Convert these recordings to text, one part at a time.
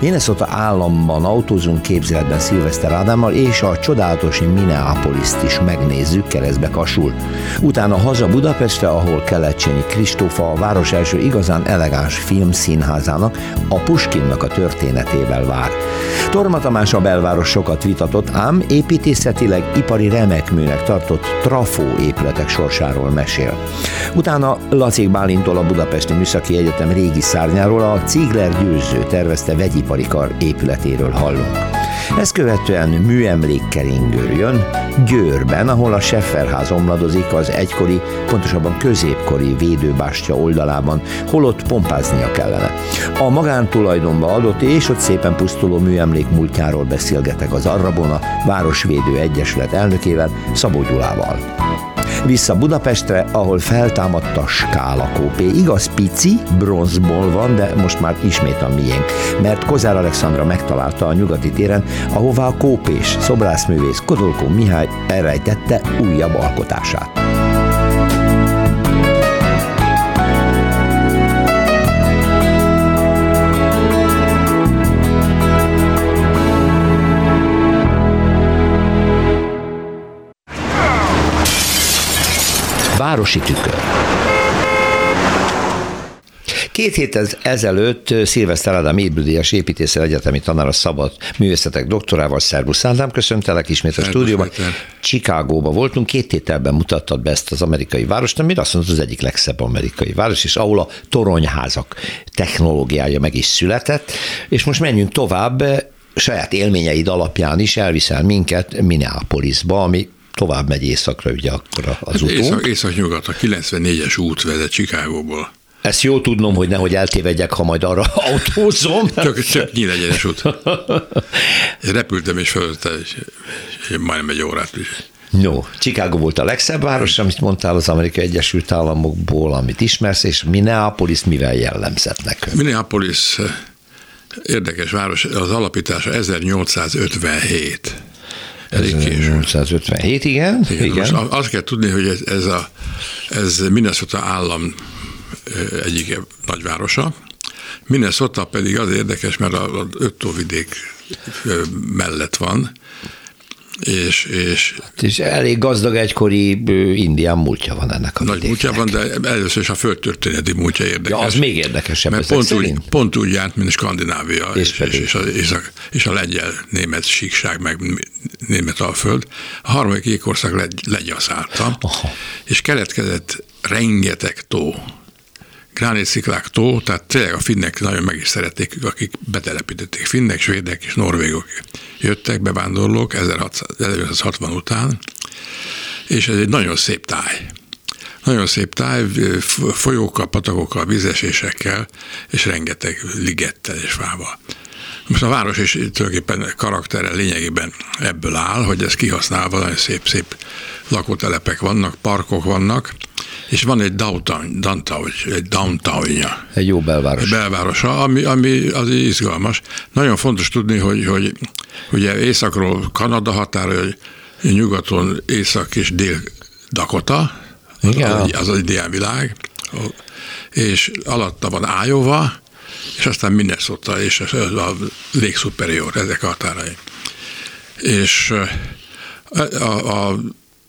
Minnesota államban autózunk képzeletben Szilveszter Ádámmal, és a csodálatos Minneapolis-t is megnézzük keresztbe kasul. Utána haza Budapestre, ahol Kelecsényi Kristófa a város első igazán elegáns filmszínházának, a Puskinnak a történetével vár. Torma Tamás a belváros sokat vitatott, ám építészetileg ipari remekműnek tartott trafó épületek sorsáról mesél. Utána Lacik Bálintól a Budapesti Műszaki Egyetem régi szárnyáról a Ziegler győző tervezte vegyi kar épületéről hallunk. Ezt követően műemlékkeringő jön Győrben, ahol a Sefferház omladozik az egykori, pontosabban középkori védőbástya oldalában, holott pompáznia kellene. A magántulajdonba adott és ott szépen pusztuló műemlék múltjáról beszélgetek az Arrabona Városvédő Egyesület elnökével, Szabó Gyulával. Vissza Budapestre, ahol feltámadt a skála kópé. Igaz, pici, bronzból van, de most már ismét a miénk, mert Kozár Alexandra megtalálta a nyugati téren, ahová a kópés, szobrászművész Kodolkó Mihály elrejtette újabb alkotását. Városi tükör. Két hét ezelőtt Szilveszter Ádám épüldias építészet egyetemi tanár a szabad művészetek doktorával, Szerbusz Ádám, köszöntelek ismét a stúdióban. Chicagóba voltunk, két hételben mutattad be ezt az amerikai várost, ami azt mondod, az egyik legszebb amerikai város, és ahol a toronyházak technológiája meg is született, és most menjünk tovább, saját élményeid alapján is elviszel minket Minneapolisba, ami tovább megy északra, ugye akkor az hát utunk. Észak, nyugat a 94-es út vezet Chicagóból. Ezt jó tudnom, hogy nehogy eltévedjek, ha majd arra autózom. Csak, csak nyílegyenes út. Repültem és fölötte majdnem egy órát. Jó, Chicago volt a legszebb város, amit mondtál az Amerikai Egyesült Államokból, amit ismersz, és Minneapolis mivel jellemzett nekünk? Minneapolis eh, érdekes város, az alapítása 1857. Elég 1857, igen. igen. igen. Most azt kell tudni, hogy ez, ez, a, ez Minnesota állam egyik nagyvárosa. Minnesota pedig az érdekes, mert a, a öttóvidék mellett van, és, és, hát és elég gazdag egykori indián múltja van ennek a Nagy múltja van, de először is a földtörténeti múltja érdekes. Ja, az még érdekesebb. Mert pont úgy, pont úgy járt, mint Skandinávia, és, és, és, a, és, a, és a lengyel német síkság, meg német alföld. A harmadik ékország legy, legyaszálta, Aha. és keletkezett rengeteg tó, gránitsziklák tó, tehát tényleg a finnek nagyon meg is szerették, akik betelepítették. Finnek, svédek és norvégok jöttek, bevándorlók 1860 után, és ez egy nagyon szép táj. Nagyon szép táj, folyókkal, patakokkal, vízesésekkel, és rengeteg ligettel és fával. Most a város is tulajdonképpen karaktere lényegében ebből áll, hogy ez kihasználva nagyon szép-szép lakótelepek vannak, parkok vannak, és van egy downtown, downtown egy downtownja. Egy jó belváros. Egy belvárosa, ami, ami az izgalmas. Nagyon fontos tudni, hogy, hogy ugye északról Kanada határa, hogy nyugaton észak és dél Dakota, Igen. az, az az ideál világ, és alatta van Iowa, és aztán Minnesota és a Lake Superior, ezek a határai. És a, a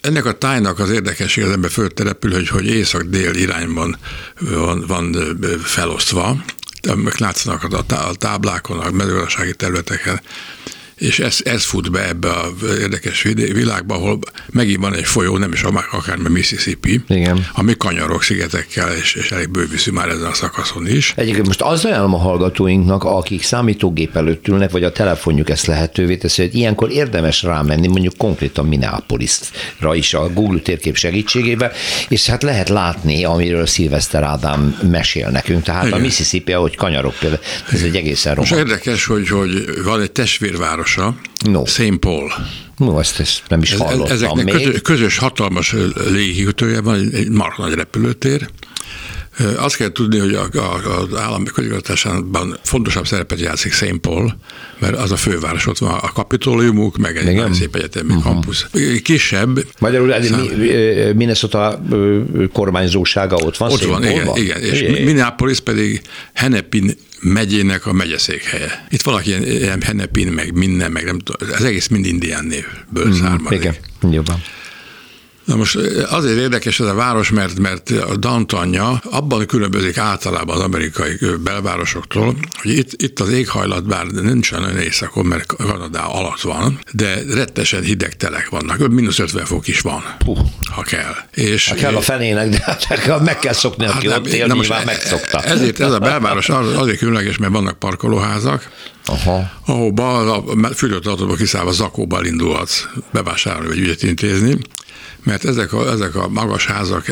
ennek a tájnak az érdekesség az ember föltelepül, hogy, hogy észak-dél irányban van, van felosztva, látszanak a táblákon, a mezőgazdasági területeken, és ez, ez fut be ebbe a érdekes világba, ahol megint van egy folyó, nem is akár Mississippi, Igen. ami kanyarok szigetekkel, és, és elég bővízű már ezen a szakaszon is. Egyébként most az ajánlom a hallgatóinknak, akik számítógép előtt ülnek, vagy a telefonjuk ezt lehetővé teszi, hogy ilyenkor érdemes rámenni, mondjuk konkrétan Minneapolisra is a Google térkép segítségével, és hát lehet látni, amiről Szilveszter Ádám mesél nekünk. Tehát Igen. a Mississippi, ahogy kanyarok például, ez egy egészen. Most érdekes, hogy, hogy van egy testvérváros városa, no. St. Paul. No, ezt, ezt nem is hallottam Ezeknek még. Közös, közös hatalmas légiütője van, egy, marha nagy repülőtér, Azt kell tudni, hogy a, a, az állam közigazgatásában fontosabb szerepet játszik St. Paul, mert az a főváros, ott van a kapitóliumuk, meg egy Igen? szép egyetemi uh-huh. kampusz. Kisebb. Magyarul ez szám... Minnesota kormányzósága ott van? Ott van, igen, igen. És. Minneapolis pedig Hennepin megyének a megyeszékhelye. Itt valaki ilyen, ilyen Hennepin, meg minden, meg nem tudom, ez egész mind indián névből mm, származik. Igen, jobban. Na most azért érdekes ez a város, mert, mert a Dantanya abban különbözik általában az amerikai belvárosoktól, hogy itt, itt az éghajlat bár nincsen olyan éjszakon, mert Kanadá alatt van, de rettesen hideg telek vannak, mínusz 50 fok is van, Puh. ha kell. És, ha kell a fenének, de hát meg kell szokni, aki hát ott él, na most megszokta. Ezért ez a belváros azért különleges, mert vannak parkolóházak, Aha. ahol a fülöttartóba kiszállva zakóban indulhatsz bevásárolni vagy ügyet intézni, mert ezek a, ezek a magas házak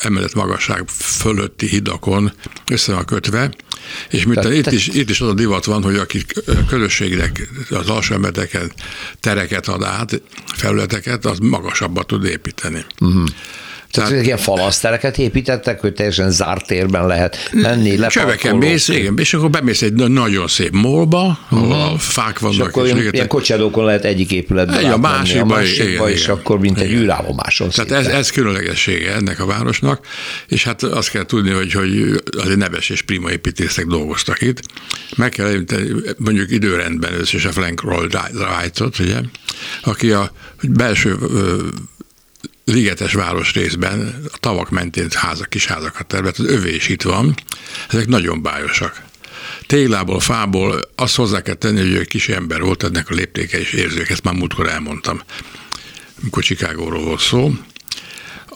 emelet magasság fölötti hidakon össze van kötve, és mint itt, is, itt is az a divat van, hogy akik közösségnek az alsó emeleteken tereket ad át, felületeket, az magasabbat tud építeni. Uh-huh. Tehát, Tehát ilyen falasztereket építettek, hogy teljesen zárt térben lehet menni, Csöveken mész, igen, és akkor bemész egy nagyon szép molba, ahol uh-huh. fák vannak. És akkor és ilyen, ilyen kocsádókon lehet egyik épületbe egy, a másikba, a másikba igen, és igen, akkor mint igen. egy űrállomáson. Tehát ez, ez különlegessége ennek a városnak, és hát azt kell tudni, hogy, hogy azért neves és prima építészek dolgoztak itt. Meg kell mondjuk időrendben a Frank Lloyd Wright-ot, ugye, aki a belső ligetes városrészben, a tavak mentén házak, kis házakat tervet, az övé is itt van, ezek nagyon bájosak. Téglából, fából azt hozzá kell tenni, hogy egy kis ember volt, ennek a léptéke is érzők, ezt már múltkor elmondtam, amikor Csikágóról volt szó.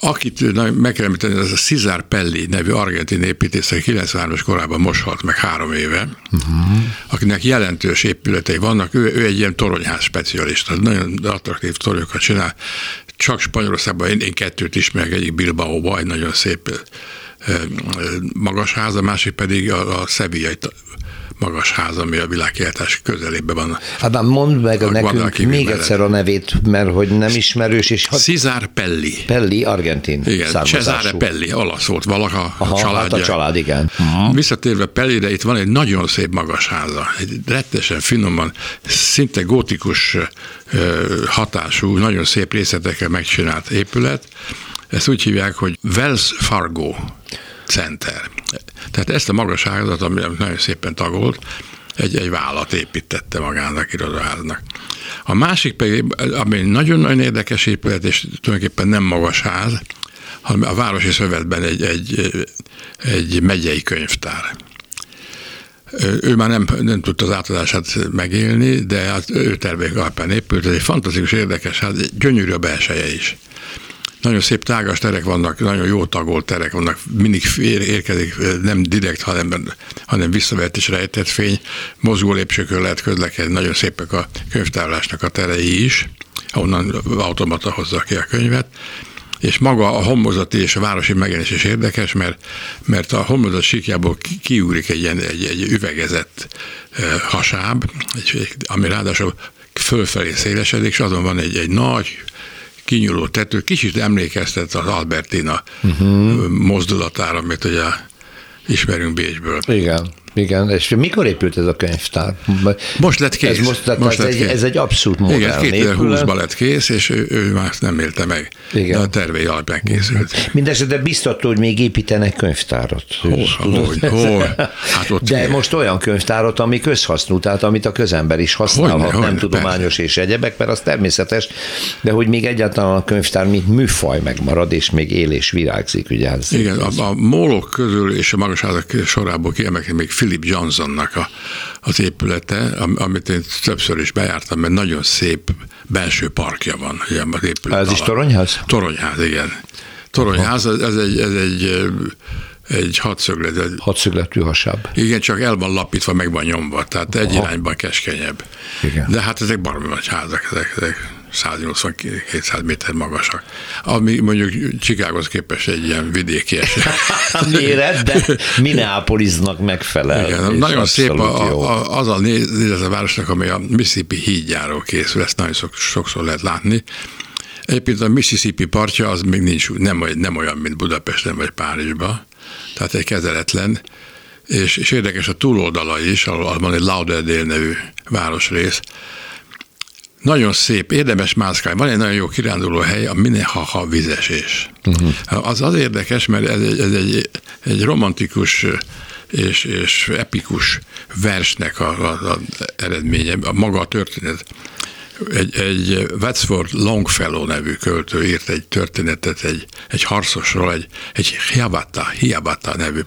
Akit meg kell említeni, ez a Cesar Pelli nevű argentin építész, aki 93-as korában most halt meg három éve, uh-huh. akinek jelentős épületei vannak, ő, ő egy ilyen toronyház specialista, nagyon attraktív toronyokat csinál, csak Spanyolországban én, én kettőt ismerek, egyik Bilbao-ba, egy nagyon szép magas ház, a másik pedig a, a Sevillai magas ház, ami a világkiáltás közelében van. Hát már mondd meg a nekünk még mellett. egyszer a nevét, mert hogy nem ismerős. És hat... Cesar Pelli. Pelli, argentin Igen, Cesare Pelli, olasz volt valaha Aha, a családja. Hát a család, igen. Uh-huh. Visszatérve Pellire, itt van egy nagyon szép magas háza, egy rettesen finoman, szinte gótikus hatású, nagyon szép részletekkel megcsinált épület. Ezt úgy hívják, hogy Wells Fargo Center. Tehát ezt a magas házat, ami nagyon szépen tagolt, egy, egy vállat építette magának irodaháznak. A másik pedig, ami nagyon-nagyon érdekes épület, és tulajdonképpen nem magas ház, hanem a Városi Szövetben egy, egy, egy megyei könyvtár. Ő már nem, nem tudta az átadását megélni, de hát ő tervek alapján épült. Ez egy fantasztikus, érdekes, hát gyönyörű a belseje is. Nagyon szép tágas terek vannak, nagyon jó tagolt terek vannak, mindig érkezik, nem direkt, hanem, hanem visszavett és rejtett fény. Mozgó lépcsőkön lehet közlekedni, nagyon szépek a könyvtárlásnak a terei is, ahonnan automata hozza ki a könyvet. És maga a homlokzati és a városi megjelenés is érdekes, mert, mert a homlokzat síkjából kiúrik egy, ilyen, egy, egy üvegezett hasáb, ami ráadásul fölfelé szélesedik, és azon van egy, egy nagy, kinyúló tető, kicsit emlékeztet az Albertina uh-huh. mozdulatára, amit ugye ismerünk Bécsből. Igen. Igen, és mikor épült ez a könyvtár? Most lett kész. Ez, most, tehát most lett ez, kész. ez egy abszolút modern Igen, 2020-ban lett kész, és ő, ő már nem élte meg. Igen. De a tervei alapján készült. Mindenesetre biztató, hogy még építenek könyvtárat. Hol, hogy, hol? Hát ott De most olyan könyvtárat, ami közhasznú, tehát amit a közember is használhat, hogyne, nem hogyne, tudományos persze. és egyebek, mert az természetes, de hogy még egyáltalán a könyvtár, mint műfaj megmarad, és még él és virágzik. Ugye ez, Igen, a, a mólok közül és a magasházak sorából kiemelkedő még Philip Johnsonnak a, az épülete, amit én többször is bejártam, mert nagyon szép belső parkja van. Ugye, az épület ez is toronyház? Toronyház, igen. Toronyház, ez, ez egy, ez egy egy hatszöglet. Hatszögletű hasáb. Igen, csak el van lapítva, meg van nyomva, tehát egy Aha. irányban keskenyebb. Igen. De hát ezek baromi nagy házak, ezek, ezek 180-200 méter magasak. Ami mondjuk Csikághoz képest egy ilyen vidéki eset. Méret, de Minneapolisnak megfelel. Igen, nagyon szép a, a, az a nézet a városnak, ami a Mississippi hídjáról készül, ezt nagyon sokszor lehet látni. Egyébként a Mississippi partja az még nincs, nem, nem olyan, mint Budapesten vagy Párizsban, tehát egy kezeletlen, és, és érdekes a túloldala is, ahol van egy Lauderdale nevű városrész, nagyon szép, érdemes mászkálni. Van egy nagyon jó kiránduló hely, a Minnehaha vizesés. Uh-huh. Az az érdekes, mert ez egy, ez egy, egy romantikus és, és epikus versnek a, a, a eredménye, a maga a történet. Egy, egy Wadsworth Longfellow nevű költő írt egy történetet egy, egy harcosról, egy, egy Hiabata, Hiabata nevű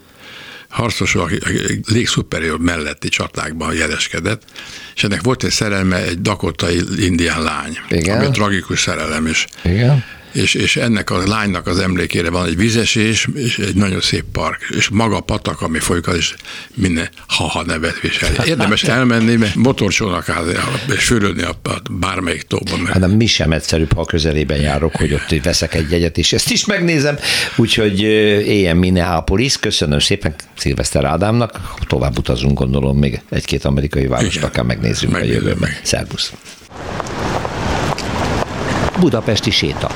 harcos, aki légszuperior melletti csatákban jeleskedett, és ennek volt egy szerelme, egy dakotai indián lány, Igen. ami tragikus szerelem is. Igen és, és ennek a lánynak az emlékére van egy vizesés, és egy nagyon szép park, és maga a patak, ami folyik, az is minden haha nevet visel. Érdemes elmenni, mert motorcsónak és fürödni a, a bármelyik tóban. Mert... Hát mi sem egyszerűbb, ha közelében járok, hogy ott veszek egy jegyet, és ezt is megnézem. Úgyhogy éljen Minneapolis, köszönöm szépen Szilveszter Ádámnak, tovább utazunk, gondolom, még egy-két amerikai várost akár megnézzünk Megnézem a jövőben. Meg. Szerbusz! Budapesti séta.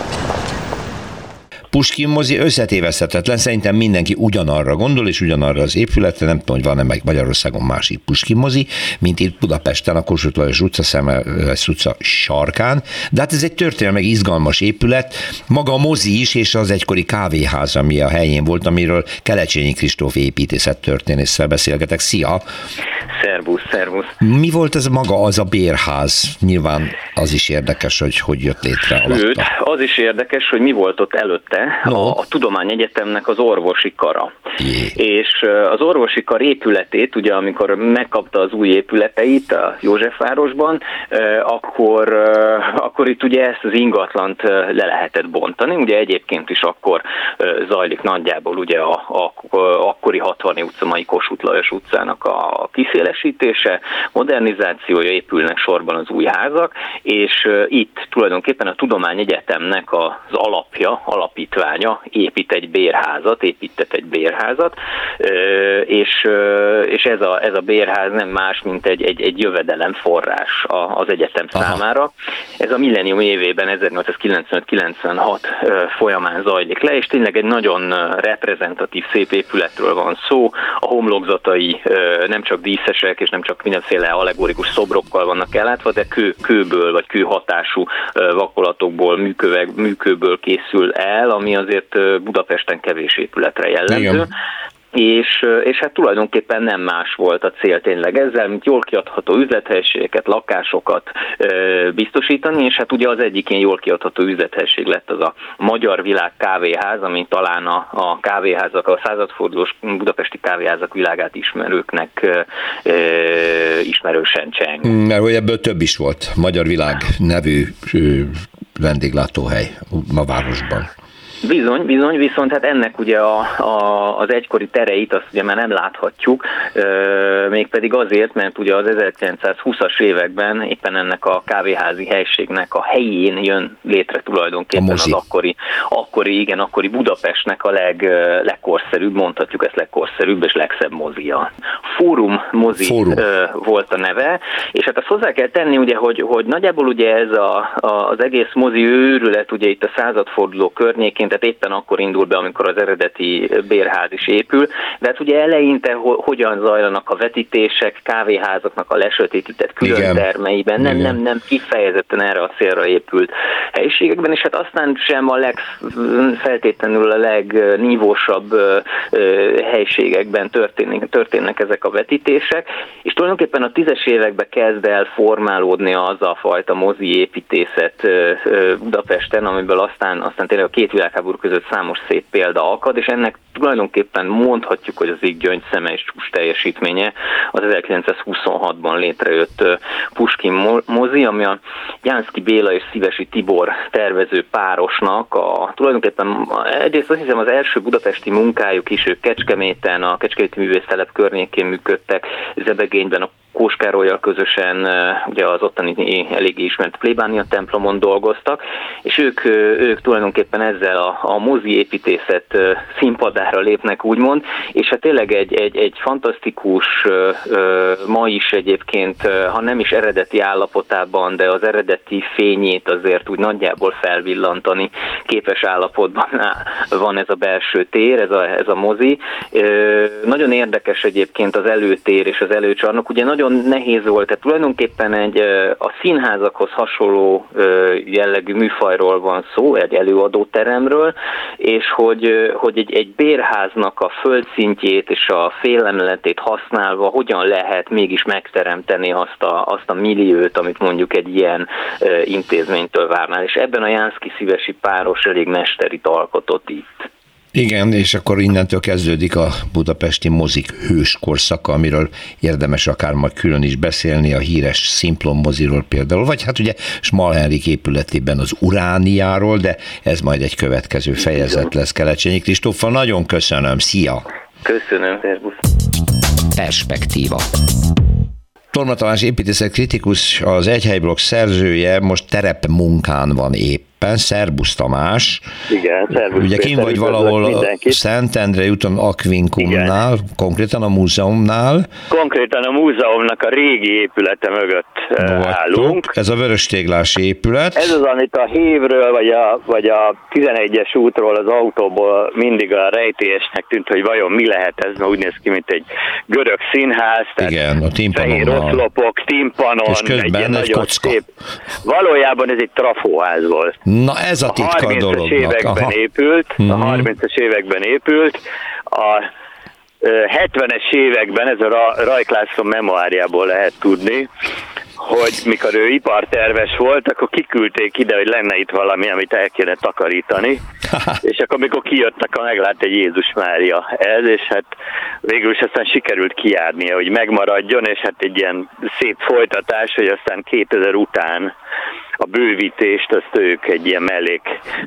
Puskin mozi összetéveszthetetlen, szerintem mindenki ugyanarra gondol, és ugyanarra az épületre, nem tudom, hogy van-e meg Magyarországon másik Puskin mozi, mint itt Budapesten, a Kossuth Lajos utca, Szemelvesz utca sarkán, de hát ez egy történelmi izgalmas épület, maga a mozi is, és az egykori kávéház, ami a helyén volt, amiről Kelecsényi Kristóf építészet történésszel beszélgetek. Szia! Szervusz, szervusz! Mi volt ez maga az a bérház? Nyilván az is érdekes, hogy hogy jött létre alatta. Sőt, az is érdekes, hogy mi volt ott előtte, no. a, a Tudományegyetemnek az orvosi kara. Jé. És az orvosi kar épületét, ugye amikor megkapta az új épületeit a Józsefvárosban, akkor, akkor itt ugye ezt az ingatlant le lehetett bontani. Ugye egyébként is akkor zajlik nagyjából ugye a, a, a akkori 60 utca, mai Kossuth Lajos utcának a kiszélesítése, modernizációja, épülnek sorban az új házak, és itt tulajdonképpen a Tudományegyetemnek az alapja, alapít alapítványa épít egy bérházat, épített egy bérházat, és, és ez, a, ez a bérház nem más, mint egy, egy, egy jövedelemforrás az egyetem Aha. számára. Ez a millennium évében, 1895-96 folyamán zajlik le, és tényleg egy nagyon reprezentatív, szép épületről van szó. A homlokzatai nem csak díszesek, és nem csak mindenféle allegorikus szobrokkal vannak ellátva, de kő, kőből vagy kőhatású vakolatokból, műkövek, műkőből készül el, ami azért Budapesten kevés épületre jellemző. Igen és, és hát tulajdonképpen nem más volt a cél tényleg ezzel, mint jól kiadható üzlethelyiségeket, lakásokat ö, biztosítani, és hát ugye az egyik ilyen jól kiadható üzlethelység lett az a Magyar Világ Kávéház, ami talán a, a kávéházak, a századfordulós budapesti kávéházak világát ismerőknek ö, ö, ismerősen cseng. Mert hogy ebből több is volt, Magyar Világ nevű vendéglátóhely ma városban. Bizony, bizony, viszont hát ennek ugye a, a, az egykori tereit azt ugye már nem láthatjuk, euh, mégpedig azért, mert ugye az 1920-as években éppen ennek a kávéházi helységnek a helyén jön létre tulajdonképpen az akkori, akkori, igen, akkori Budapestnek a leg, legkorszerűbb, mondhatjuk ezt legkorszerűbb és legszebb mozia. Fórum mozi Fórum. volt a neve, és hát azt hozzá kell tenni ugye, hogy, hogy nagyjából ugye ez a, a, az egész mozi őrület ugye itt a századforduló környékén tehát éppen akkor indul be, amikor az eredeti bérház is épül, de hát ugye eleinte ho- hogyan zajlanak a vetítések, kávéházaknak a lesötétített külön Igen. termeiben, nem, nem, nem kifejezetten erre a célra épült helyiségekben, és hát aztán sem a leg, feltétlenül a legnívósabb helyiségekben történnek, történnek ezek a vetítések, és tulajdonképpen a tízes években kezd el formálódni az a fajta mozi építészet Budapesten, amiből aztán, aztán tényleg a két világháború világháború között számos szép példa akad, és ennek tulajdonképpen mondhatjuk, hogy az így gyöngyszeme és csúcs teljesítménye az 1926-ban létrejött Puskin mozi, ami a Jánszki Béla és Szívesi Tibor tervező párosnak a, tulajdonképpen egyrészt azt hiszem az első budapesti munkájuk is, ők Kecskeméten, a Kecskeméti Művésztelep környékén működtek, Zebegényben a Kóskárolyjal közösen ugye az ottani eléggé ismert plébánia templomon dolgoztak, és ők, ők tulajdonképpen ezzel a, a mozi építészet színpadára lépnek, úgymond, és hát tényleg egy, egy, egy fantasztikus, ma is egyébként, ha nem is eredeti állapotában, de az eredeti fényét azért úgy nagyjából felvillantani képes állapotban van ez a belső tér, ez a, ez a mozi. Nagyon érdekes egyébként az előtér és az előcsarnok, ugye nagyon nehéz volt, tehát tulajdonképpen egy a színházakhoz hasonló jellegű műfajról van szó, egy előadóteremről, és hogy, hogy egy, egy bérháznak a földszintjét és a félemletét használva hogyan lehet mégis megteremteni azt a, azt a milliót, amit mondjuk egy ilyen intézménytől várnál. És ebben a Jánszki szívesi páros elég mesterit alkotott itt. Igen, és akkor innentől kezdődik a budapesti mozik hős korszaka, amiről érdemes akár majd külön is beszélni, a híres Simplon moziról például, vagy hát ugye Smal Henrik épületében az Urániáról, de ez majd egy következő fejezet lesz Kelecsényi Kristóffal. Nagyon köszönöm, szia! Köszönöm, szervusz! Perspektíva. Torma Tamás építészet kritikus, az Egyhelyblokk szerzője most terepmunkán van épp éppen, Szerbusz Tamás. Igen, Szerbusz Ugye kim vagy valahol Szentendre úton Akvinkumnál, Igen. konkrétan a múzeumnál. Konkrétan a múzeumnak a régi épülete mögött eh, Vagytok. állunk. Ez a vöröstéglás épület. Ez az, amit a Hévről, vagy a, vagy a 11-es útról az autóból mindig a rejtélyesnek tűnt, hogy vajon mi lehet ez, mert úgy néz ki, mint egy görög színház. Igen, a timpanonnal. oszlopok, timpanon, és közben egy, egy kocka. Szép. Valójában ez egy trafóház volt. Na ez a titka a, 30-as években Aha. épült, a 30-as mhm. években épült, a 70-es években, ez a Rajk László memoáriából lehet tudni, hogy mikor ő iparterves volt, akkor kiküldték ide, hogy lenne itt valami, amit el kéne takarítani, és akkor mikor kijöttek, meglát egy Jézus Mária ez, és hát végül is aztán sikerült kijárnia, hogy megmaradjon, és hát egy ilyen szép folytatás, hogy aztán 2000 után a bővítést, azt ők egy ilyen mellék,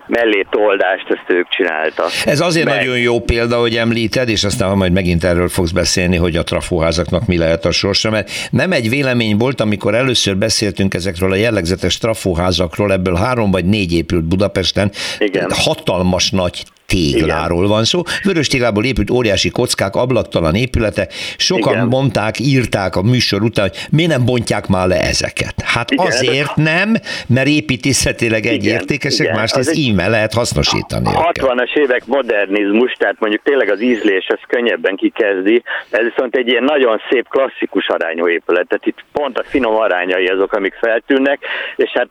mellétoldást, azt ők csinálta. Ez azért Meg... nagyon jó példa, hogy említed, és aztán majd megint erről fogsz beszélni, hogy a trafóházaknak mi lehet a sorsa, mert nem egy vélemény volt, amikor először beszéltünk ezekről a jellegzetes trafóházakról, ebből három vagy négy épült Budapesten, Igen. hatalmas nagy tégláról Igen. van szó. Vörös téglából épült óriási kockák, ablaktalan épülete. Sokan Igen. mondták, írták a műsor után, hogy miért nem bontják már le ezeket. Hát Igen, azért nem, mert építészetileg egy Igen. értékesek, másrészt egy... íme lehet hasznosítani. A 60-as évek modernizmus, tehát mondjuk tényleg az ízlés, ez könnyebben kikezdi, ez viszont egy ilyen nagyon szép klasszikus arányú épület, tehát itt pont a finom arányai azok, amik feltűnnek, és hát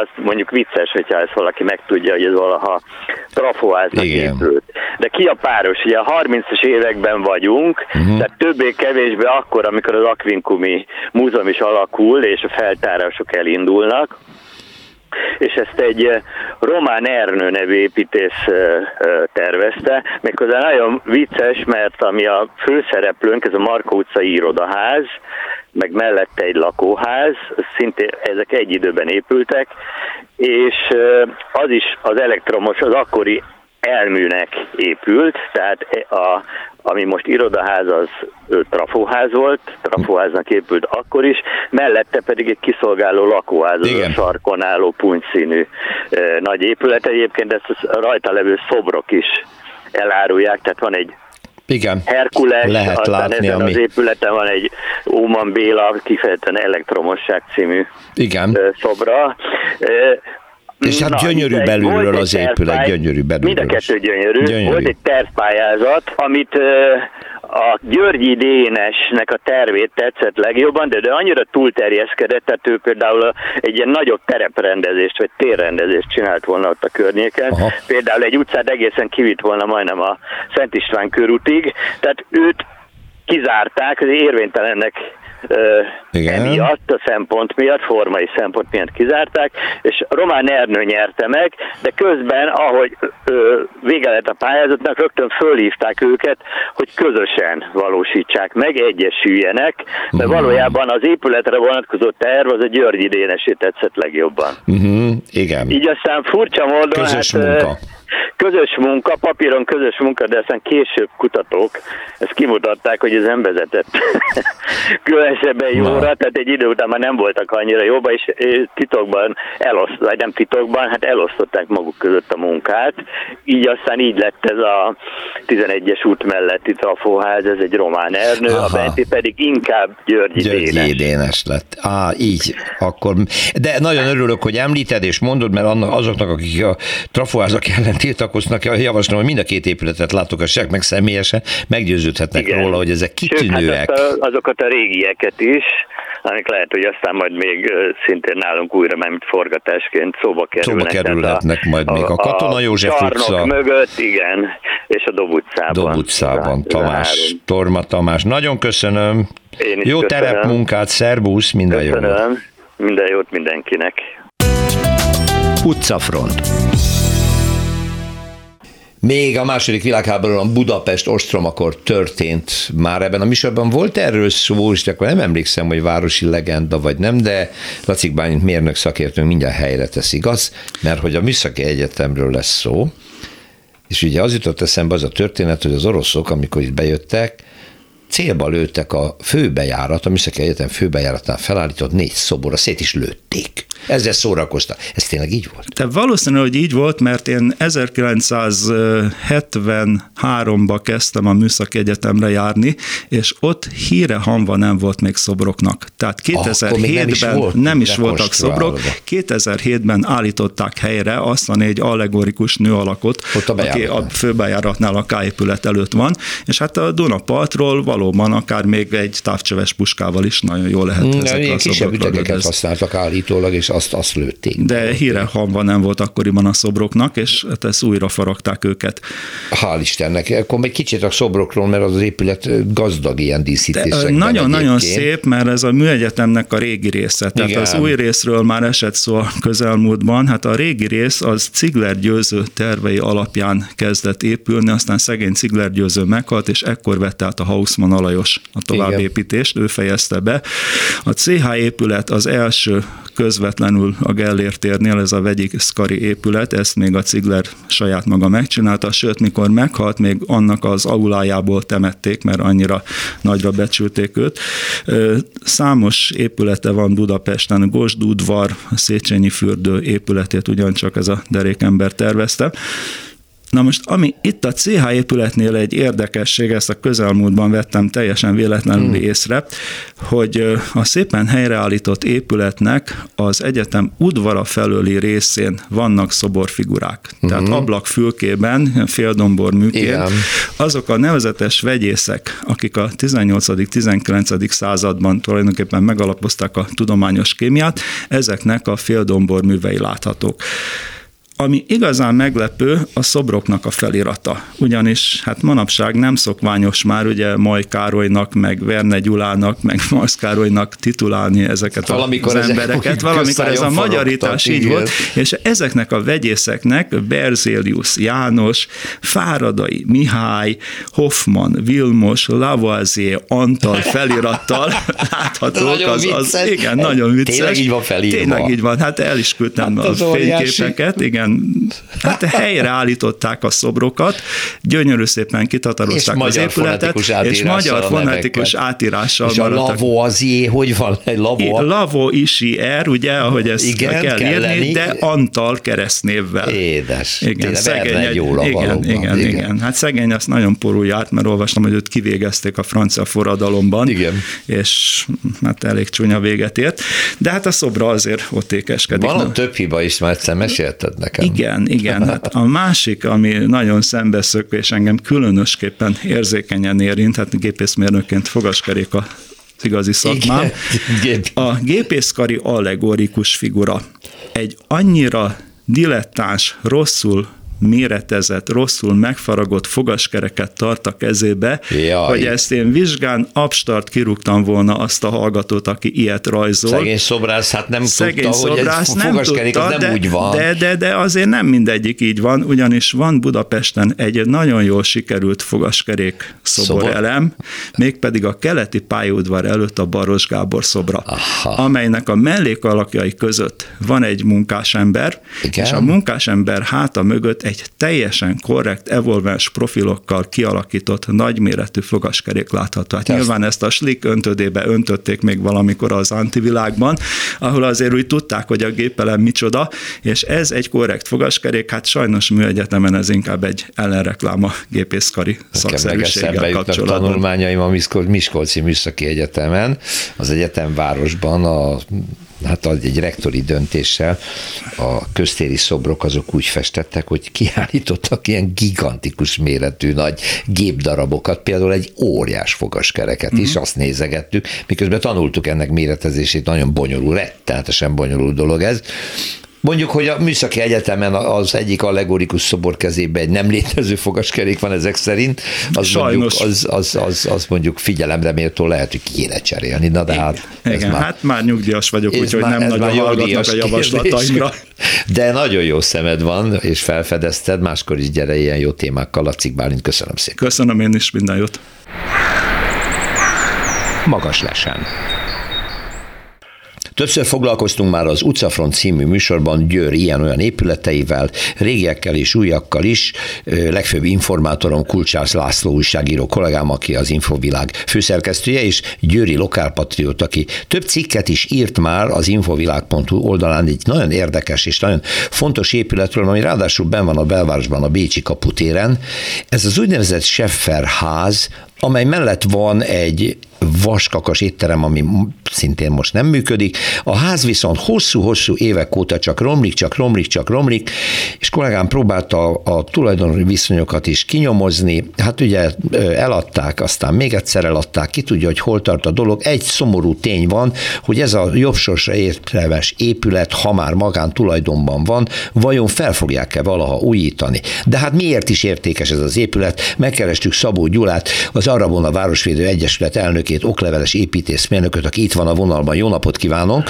az mondjuk vicces, hogyha ezt valaki megtudja, hogy ez valaha trafóháznak épült. De ki a páros? Ugye a 30-as években vagyunk, uh-huh. tehát többé-kevésbé akkor, amikor az Akvinkumi Múzeum is alakul, és a feltárások elindulnak, és ezt egy eh, Román Ernő nevű építész eh, eh, tervezte, méghozzá nagyon vicces, mert ami a főszereplőnk, ez a Markó utcai irodaház, meg mellette egy lakóház, szintén ezek egy időben épültek, és az is az elektromos, az akkori elműnek épült, tehát a, ami most irodaház, az trafóház volt, trafóháznak épült akkor is, mellette pedig egy kiszolgáló lakóház, az a sarkon álló punyszínű e, nagy épület. Egyébként ezt a rajta levő szobrok is elárulják, tehát van egy igen. Herkules, Lehet aztán látni, ezen ami... az épületen van egy Óman Béla, kifejezetten elektromosság című Igen. szobra. És hát Na, gyönyörű belülről az épület, gyönyörű belülről. Mind a kettő gyönyörű. gyönyörű. Volt egy tervpályázat, amit a Györgyi Dénesnek a tervét tetszett legjobban, de, de annyira túlterjeszkedett, tehát ő például egy ilyen nagyobb tereprendezést, vagy térrendezést csinált volna ott a környéken. Aha. Például egy utcát egészen kivitt volna majdnem a Szent István körútig, tehát őt kizárták, az érvénytelennek igen. emiatt, a szempont miatt, formai szempont miatt kizárták, és Román Ernő nyerte meg, de közben, ahogy ö, vége lett a pályázatnak, rögtön fölhívták őket, hogy közösen valósítsák meg, egyesüljenek, mert uh-huh. valójában az épületre vonatkozó terv az a Györgyi Dénesé tetszett legjobban. Uh-huh. Igen. Így aztán furcsa módon, Közös hát, munka közös munka, papíron közös munka, de aztán később kutatók ezt kimutatták, hogy ez nem vezetett különösebben jóra, tehát egy idő után már nem voltak annyira jóba, és titokban eloszt, vagy nem titokban, hát elosztották maguk között a munkát, így aztán így lett ez a 11-es út melletti trafóház, ez egy román ernő, Aha. a Benti pedig inkább Györgyi, Györgyi Dénes. Dénes lett. Á, így, akkor. De nagyon örülök, hogy említed és mondod, mert azoknak, akik a trafóházak ellen tiltakoznak, javaslom, hogy mind a két épületet látogassák meg személyesen, meggyőződhetnek Igen. róla, hogy ezek kitűnőek. Sőt, hát azokat a régieket is, amik lehet, hogy aztán majd még szintén nálunk újra, mert forgatásként szóba kerülnek. Szóba kerülhetnek majd a, még a Katona József a utca. mögött, igen, és a Dob utcában. Dob utcában, Tamás, Torma Tamás. Nagyon köszönöm. Én is Jó köszönöm. terepmunkát, szerbusz, minden jót. Köszönöm, minden jót mindenkinek. Utcafront. Még a második világháborúban Budapest ostromakor történt már ebben a műsorban. Volt erről szó, és akkor nem emlékszem, hogy városi legenda vagy nem, de Lacik Bálint mérnök szakértőnk mindjárt helyre tesz, igaz? Mert hogy a Műszaki Egyetemről lesz szó, és ugye az jutott eszembe az a történet, hogy az oroszok, amikor itt bejöttek, célba lőttek a főbejárat, a Műszaki Egyetem főbejáratán felállított négy szobora, szét is lőtték. Ezzel szórakoztak. Ez tényleg így volt? De valószínű, hogy így volt, mert én 1973-ba kezdtem a Műszaki Egyetemre járni, és ott híre hanva nem volt még szobroknak. Tehát 2007-ben nem is, volt, nem is voltak szobrok, 2007-ben állították helyre azt a négy allegorikus nőalakot, ott a aki a főbejáratnál a K épület előtt van, és hát a Dunapartról valóban akár még egy távcsöves puskával is nagyon jó lehet mm, ezekre a kisebb ütegeket használtak állítólag, és azt, azt lőtték. De híre hamva nem volt akkoriban a szobroknak, és hát ezt újra faragták őket. Hál' Istennek. Akkor még kicsit a szobrokról, mert az, az épület gazdag ilyen díszítésekben. Nagyon-nagyon szép, mert ez a műegyetemnek a régi része. Tehát Igen. az új részről már esett szó a közelmúltban. Hát a régi rész az Cigler Győző tervei alapján kezdett épülni, aztán szegény Cigler Győző meghalt, és ekkor vette át a Hausmann Alajos a továbbépítést, ő fejezte be. A CH épület az első közvetlenül a Gellért térnél, ez a vegyik Skari épület, ezt még a Cigler saját maga megcsinálta, sőt, mikor meghalt, még annak az aulájából temették, mert annyira nagyra becsülték őt. Számos épülete van Budapesten, Gosd udvar, Széchenyi fürdő épületét ugyancsak ez a derékember tervezte. Na most, ami itt a CH épületnél egy érdekesség, ezt a közelmúltban vettem teljesen véletlenül hmm. észre, hogy a szépen helyreállított épületnek az egyetem udvara felőli részén vannak szoborfigurák. Hmm. Tehát ablakfülkében, féldombor műkén, azok a nevezetes vegyészek, akik a 18.-19. században tulajdonképpen megalapozták a tudományos kémiát, ezeknek a féldombor művei láthatók. Ami igazán meglepő, a szobroknak a felirata. Ugyanis hát manapság nem szokványos már ugye Maj Károlynak, meg Verne Gyulának, meg Marsz Károlynak titulálni ezeket Valamikor az embereket. Valamikor ez a magyarítás így volt, és ezeknek a vegyészeknek Berzélius János, Fáradai Mihály, Hoffman, Vilmos, Lavoisier, Antal felirattal láthatók. Az, az, igen, nagyon vicces. Tényleg így van felírva. Tényleg így van, hát el is küldtem hát a fényképeket, igen, hát helyre állították a szobrokat, gyönyörű szépen kitatarozták az épületet, és magyar fonetikus átírással És a lavó az jé, hogy van egy lavó? Lavó isi er, ugye, ahogy ezt igen, kell írni, lenni. de Antal keresztnévvel. Édes. Igen, szegény, egy, jó igen, igen, igen, igen. Hát szegény azt nagyon porul járt, mert olvastam, hogy őt kivégezték a francia forradalomban, igen. és hát elég csúnya véget ért. De hát a szobra azért ott ékeskedik. Van több hiba is, már egyszer mesélted nekem nekem. Igen, igen. Hát a másik, ami nagyon szembeszökő, és engem különösképpen érzékenyen érint, hát gépészmérnökként fogaskerék a igazi szakmám. A gépészkari allegorikus figura. Egy annyira dilettáns, rosszul méretezett, rosszul megfaragott fogaskereket tart a kezébe, Jaj. hogy ezt én vizsgán abstart kirúgtam volna azt a hallgatót, aki ilyet rajzol. Szegény szobrász, hát nem Szegény tudta, szobrász, hogy nem tudta, nem de, úgy van. De, de, de azért nem mindegyik így van, ugyanis van Budapesten egy nagyon jól sikerült fogaskerék szoborelem, mégpedig a keleti pályaudvar előtt a Baros Gábor szobra, Aha. amelynek a mellékalakjai között van egy munkásember, Igen. és a munkásember háta mögött egy egy teljesen korrekt, evolvens profilokkal kialakított nagyméretű fogaskerék látható. Hát nyilván ezt a slik öntödébe öntötték még valamikor az antivilágban, ahol azért úgy tudták, hogy a gépelem micsoda, és ez egy korrekt fogaskerék, hát sajnos műegyetemen ez inkább egy ellenreklám a gépészkari szakszerűséggel kapcsolatban. A tanulmányaim a Miskolci Műszaki Egyetemen, az egyetemvárosban a hát egy rektori döntéssel a köztéri szobrok azok úgy festettek, hogy kiállítottak ilyen gigantikus méretű nagy gépdarabokat, például egy óriás fogaskereket is, uh-huh. azt nézegettük, miközben tanultuk ennek méretezését, nagyon bonyolul, rettenetesen bonyolult dolog ez, Mondjuk, hogy a Műszaki Egyetemen az egyik allegorikus szobor kezében egy nem létező fogaskerék van ezek szerint, az Sajnos. mondjuk, az, az, az, az mondjuk figyelemre méltó lehet, hogy kéne cserélni. Na de hát, Igen, ez már, hát már nyugdíjas vagyok, úgyhogy nem nagyon hallgatnak a javaslataimra. De nagyon jó szemed van, és felfedezted, máskor is gyere ilyen jó témákkal. Lacik Bálint, köszönöm szépen. Köszönöm én is, minden jót. Magas lesen. Többször foglalkoztunk már az Utcafront című műsorban Győr ilyen-olyan épületeivel, régiekkel és újakkal is. Legfőbb informátorom Kulcsász László újságíró kollégám, aki az Infovilág főszerkesztője, és Győri lokálpatriót, aki több cikket is írt már az infovilág.hu oldalán egy nagyon érdekes és nagyon fontos épületről, ami ráadásul ben van a belvárosban, a Bécsi kaputéren. Ez az úgynevezett Scheffer ház, amely mellett van egy vaskakas étterem, ami szintén most nem működik. A ház viszont hosszú-hosszú évek óta csak romlik, csak romlik, csak romlik, és kollégám próbálta a, a tulajdoni viszonyokat is kinyomozni. Hát ugye eladták, aztán még egyszer eladták, ki tudja, hogy hol tart a dolog. Egy szomorú tény van, hogy ez a jobb sorsra értelmes épület, ha már magán tulajdonban van, vajon fel fogják-e valaha újítani. De hát miért is értékes ez az épület? Megkerestük Szabó Gyulát, az Arabona Városvédő Egyesület elnökét, okleveles építészmérnököt, aki itt van a vonalban. Jó napot kívánok!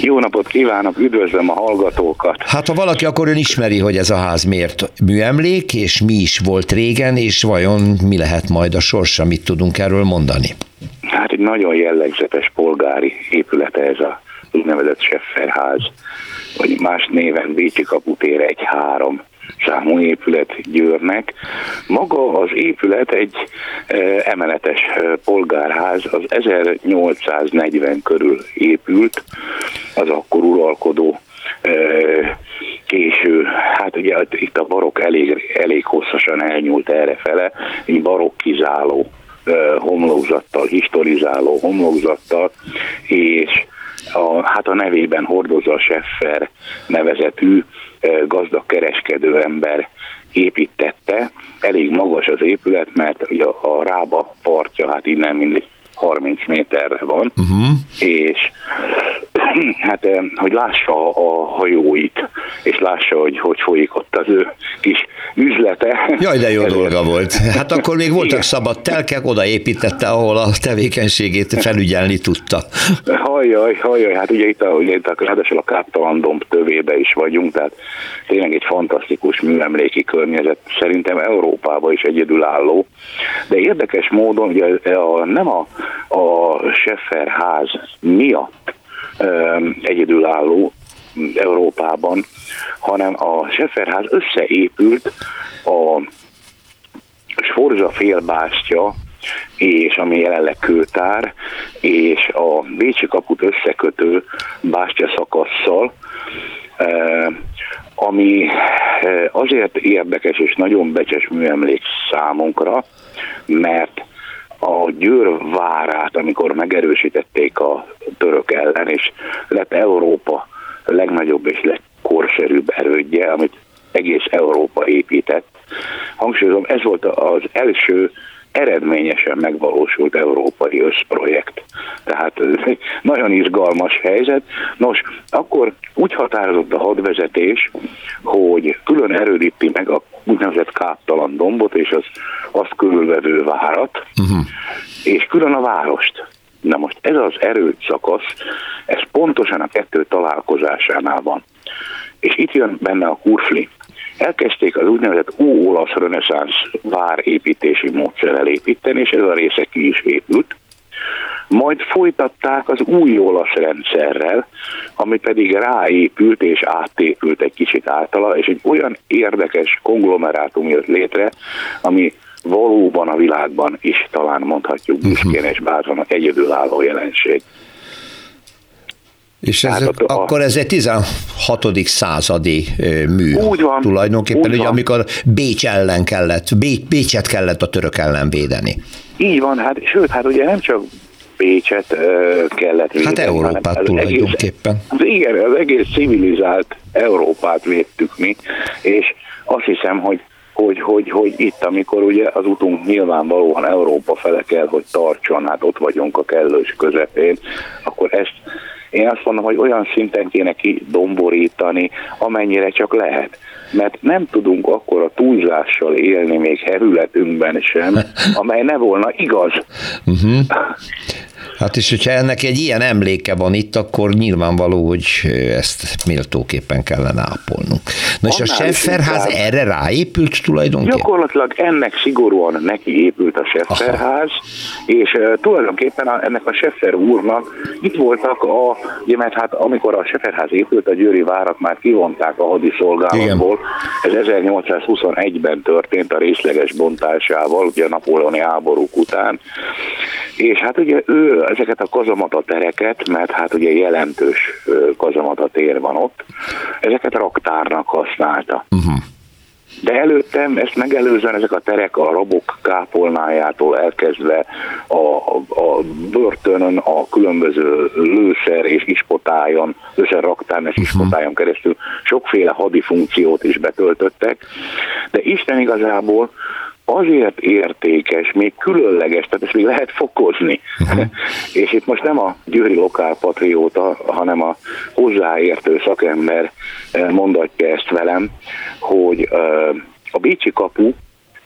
Jó napot kívánok, üdvözlöm a hallgatókat! Hát ha valaki akkor ön ismeri, hogy ez a ház miért műemlék, és mi is volt régen, és vajon mi lehet majd a sorsa, mit tudunk erről mondani? Hát egy nagyon jellegzetes polgári épülete ez a úgynevezett Sefferház, vagy más néven Bécsi kaputér egy három számú épület Győrnek. Maga az épület egy e, emeletes e, polgárház, az 1840 körül épült, az akkor uralkodó e, késő, hát ugye itt a barok elég, elég hosszasan elnyúlt errefele, egy barokkizáló homlokzattal, historizáló homlokzattal, és a, hát a nevében hordozza a Seffer nevezetű gazdag kereskedő ember építette. Elég magas az épület, mert a Rába partja, hát innen mindig 30 méterre van, uh-huh. és hát hogy lássa a hajóit, és lássa, hogy hogy folyik ott az ő kis üzlete. Jaj, de jó Ez dolga volt. Hát akkor még voltak Igen. szabad telkek, oda építette, ahol a tevékenységét felügyelni tudta. Hajjaj, hajjaj, hát ugye itt, a, ugye itt a, ráadásul a Káptalan domb tövébe is vagyunk, tehát tényleg egy fantasztikus műemléki környezet, szerintem Európában is egyedülálló, de érdekes módon ugye a, nem a, a Scheffer ház miatt egyedülálló Európában, hanem a Schefferház összeépült a Sforza félbástya, és ami jelenleg kőtár, és a Bécsi kaput összekötő bástya szakasszal, ami azért érdekes és nagyon becses műemlék számunkra, mert a Győr várát, amikor megerősítették a török ellen, és lett Európa legnagyobb és legkorszerűbb erődje, amit egész Európa épített. Hangsúlyozom, ez volt az első eredményesen megvalósult európai összprojekt. Tehát nagyon izgalmas helyzet. Nos, akkor úgy határozott a hadvezetés, hogy külön erődíti meg a úgynevezett káptalan dombot és az azt körülvevő várat, uh-huh. és külön a várost. Na most ez az erőd szakasz, ez pontosan a kettő találkozásánál van. És itt jön benne a kurfli. Elkezdték az úgynevezett óolasz reneszánsz várépítési módszerrel építeni, és ez a része ki is épült. Majd folytatták az új olasz rendszerrel, ami pedig ráépült és átépült egy kicsit általa, és egy olyan érdekes konglomerátum jött létre, ami valóban a világban is talán mondhatjuk mhm. büszkén és bátran egyedülálló jelenség. És ez, hát, a, akkor ez egy 16. századi mű úgy van, tulajdonképpen, úgy ugye, amikor Bécs ellen kellett, Bécset kellett a török ellen védeni. Így van, hát sőt, hát ugye nem csak Bécset uh, kellett védeni. Hát Európát tulajdonképpen. Egész, az igen, az egész civilizált Európát védtük mi, és azt hiszem, hogy hogy, hogy, hogy itt, amikor ugye az utunk nyilvánvalóan Európa fele kell, hogy tartson, hát ott vagyunk a kellős közepén, akkor ezt én azt mondom, hogy olyan szinten kéne kidomborítani, amennyire csak lehet. Mert nem tudunk akkor a túlzással élni még herületünkben sem, amely ne volna igaz. Uh-huh. Hát és hogyha ennek egy ilyen emléke van itt, akkor nyilvánvaló, hogy ezt méltóképpen kellene ápolnunk. Na és a Sefferház erre ráépült tulajdonképpen? Gyakorlatilag ennek szigorúan neki épült a Sefferház, és uh, tulajdonképpen a, ennek a Seffer úrnak itt voltak a, ugye, mert hát amikor a Sefferház épült, a Győri várat már kivonták a hadiszolgálatból. Ez 1821-ben történt a részleges bontásával, ugye a napóleoni háborúk után. És hát ugye ő ezeket a kazamata tereket, mert hát ugye jelentős kazamata tér van ott, ezeket raktárnak használta. Uh-huh. De előttem, ezt megelőzően ezek a terek a rabok kápolnájától elkezdve a, a, a börtönön, a különböző lőszer és ispotájon, lőszer raktárn és uh-huh. ispotájon keresztül sokféle hadi funkciót is betöltöttek, de Isten igazából azért értékes, még különleges, tehát ezt még lehet fokozni. Uh-huh. És itt most nem a győri lokálpatrióta, hanem a hozzáértő szakember eh, mondatja ezt velem, hogy eh, a Bécsi kapu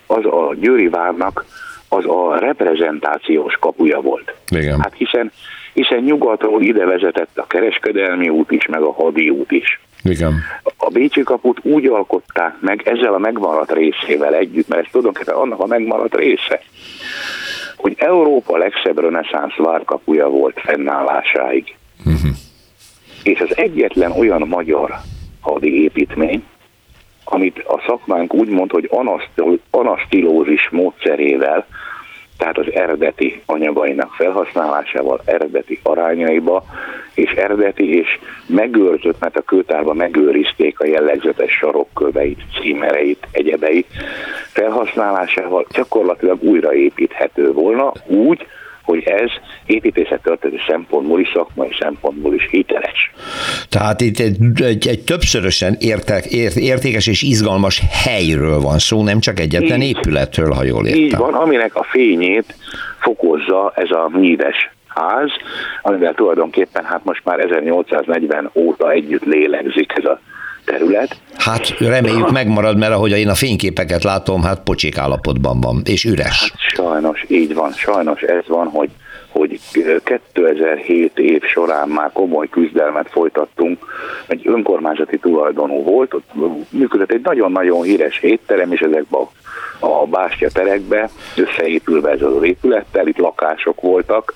az a győri várnak az a reprezentációs kapuja volt. Igen. Hát hiszen, hiszen nyugatról ide vezetett a kereskedelmi út is, meg a hadi út is. Igen. A Bécsi kaput úgy alkották meg ezzel a megmaradt részével együtt, mert ez tulajdonképpen annak a megmaradt része, hogy Európa legszebb reneszánsz várkapuja volt fennállásáig. Uh-huh. És az egyetlen olyan magyar hadi építmény, amit a szakmánk úgy mond, hogy anasztilózis módszerével tehát az eredeti anyagainak felhasználásával, eredeti arányaiba, és eredeti és megőrzött, mert a kőtárban megőrizték a jellegzetes sarokköveit, címereit, egyebeit, felhasználásával gyakorlatilag újraépíthető volna úgy, hogy ez építészettörténeti szempontból is, szakmai szempontból is hiteles. Tehát itt egy, egy, egy többszörösen értek, ért, értékes és izgalmas helyről van szó, nem csak egyetlen így, épületről, ha jól értem. Így van, aminek a fényét fokozza ez a míves ház, amivel tulajdonképpen hát most már 1840 óta együtt lélegzik ez a terület. Hát reméljük megmarad, mert ahogy én a fényképeket látom, hát pocsék állapotban van, és üres. Hát sajnos, így van, sajnos ez van, hogy hogy 2007 év során már komoly küzdelmet folytattunk, egy önkormányzati tulajdonú volt, ott működött egy nagyon-nagyon híres étterem, és ezekben a, a bástya terekbe összeépülve ez az épülettel, itt lakások voltak,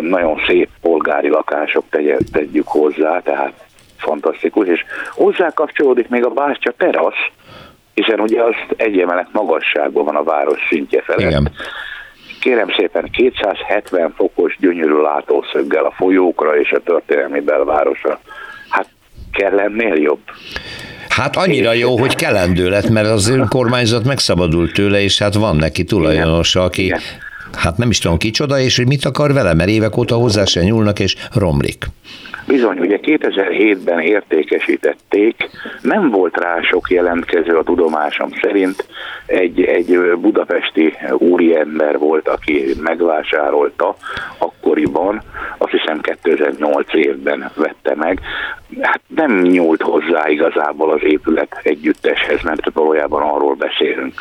nagyon szép polgári lakások tegyük hozzá, tehát fantasztikus, és hozzá kapcsolódik még a Bástya terasz, hiszen ugye az egy emelet magasságban van a város szintje felett. Igen. Kérem szépen, 270 fokos gyönyörű látószöggel a folyókra és a történelmi belvárosra. Hát kell ennél jobb? Hát annyira jó, hogy kelendő lett, mert az önkormányzat megszabadult tőle, és hát van neki tulajdonosa, aki Igen. Hát nem is tudom kicsoda, és hogy mit akar vele, mert évek óta hozzá se nyúlnak, és romlik. Bizony, ugye 2007-ben értékesítették, nem volt rá sok jelentkező a tudomásom szerint, egy, egy budapesti úriember volt, aki megvásárolta akkoriban, azt hiszem 2008 évben vette meg, hát nem nyúlt hozzá igazából az épület együtteshez, mert valójában arról beszélünk.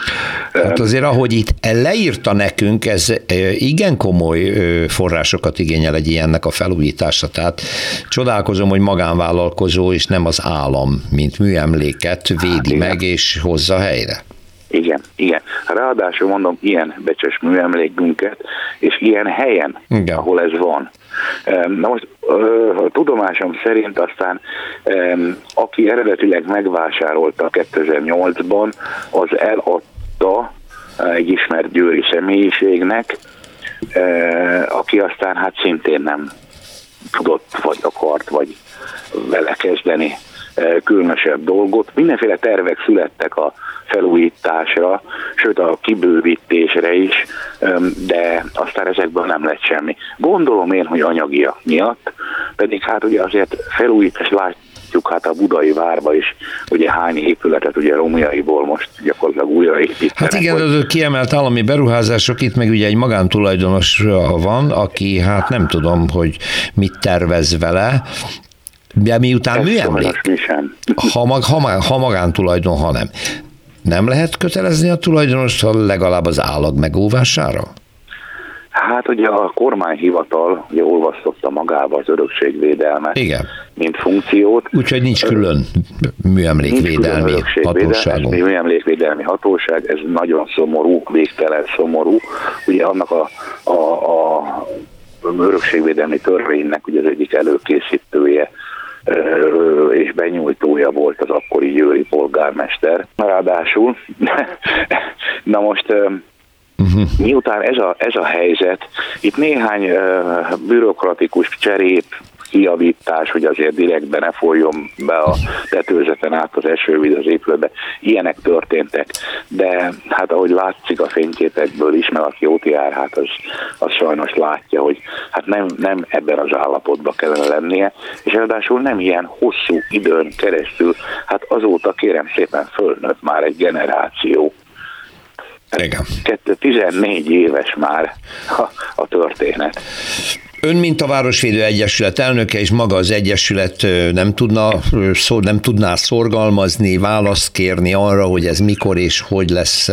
Hát azért, ahogy itt leírta nekünk, ez igen komoly forrásokat igényel egy ilyennek a felújítása, tehát csodálkozom, hogy magánvállalkozó és nem az állam, mint műemléket védi hát, meg és hozza helyre. Igen, igen. Ráadásul mondom, ilyen becses műemlékünket, és ilyen helyen, Igen. ahol ez van. Na most a tudomásom szerint aztán aki eredetileg megvásárolta 2008-ban, az eladta egy ismert győri személyiségnek, aki aztán hát szintén nem tudott, vagy akart, vagy vele kezdeni különösebb dolgot. Mindenféle tervek születtek a felújításra, sőt a kibővítésre is, de aztán ezekből nem lett semmi. Gondolom én, hogy anyagia miatt, pedig hát ugye azért felújítás látjuk hát a budai várba is, ugye hány épületet ugye romjaiból most gyakorlatilag újraépítenek. Hát igen, az kiemelt állami beruházások, itt meg ugye egy magántulajdonos van, aki hát nem tudom, hogy mit tervez vele, de miután műemlék, ha, mag, ha, ha magántulajdon, ha nem, nem lehet kötelezni a tulajdonost legalább az állag megóvására? Hát ugye a kormányhivatal ugye olvasztotta magába az örökségvédelmet, Igen. mint funkciót. Úgyhogy nincs külön műemlékvédelmi nincs külön hatóság. Műemlékvédelmi hatóság, ez nagyon szomorú, végtelen szomorú. Ugye annak a, a, a örökségvédelmi törvénynek ugye az egyik előkészítője és benyújtója volt az akkori győri polgármester. Ráadásul, na most. Miután ez a, ez a helyzet, itt néhány bürokratikus cserép, kiavítás, hogy azért direktben ne folyjon be a tetőzeten át az esővíz az épületbe. Ilyenek történtek. De hát ahogy látszik a fényképekből is, mert aki ott jár, hát az, az sajnos látja, hogy hát nem, nem ebben az állapotban kellene lennie, és ráadásul nem ilyen hosszú időn keresztül, hát azóta kérem szépen fölnőtt már egy generáció. Igen. 14 éves már a, a történet. Ön, mint a Városvédő Egyesület elnöke, és maga az Egyesület nem, tudna, szó, nem tudná szorgalmazni, választ kérni arra, hogy ez mikor és hogy lesz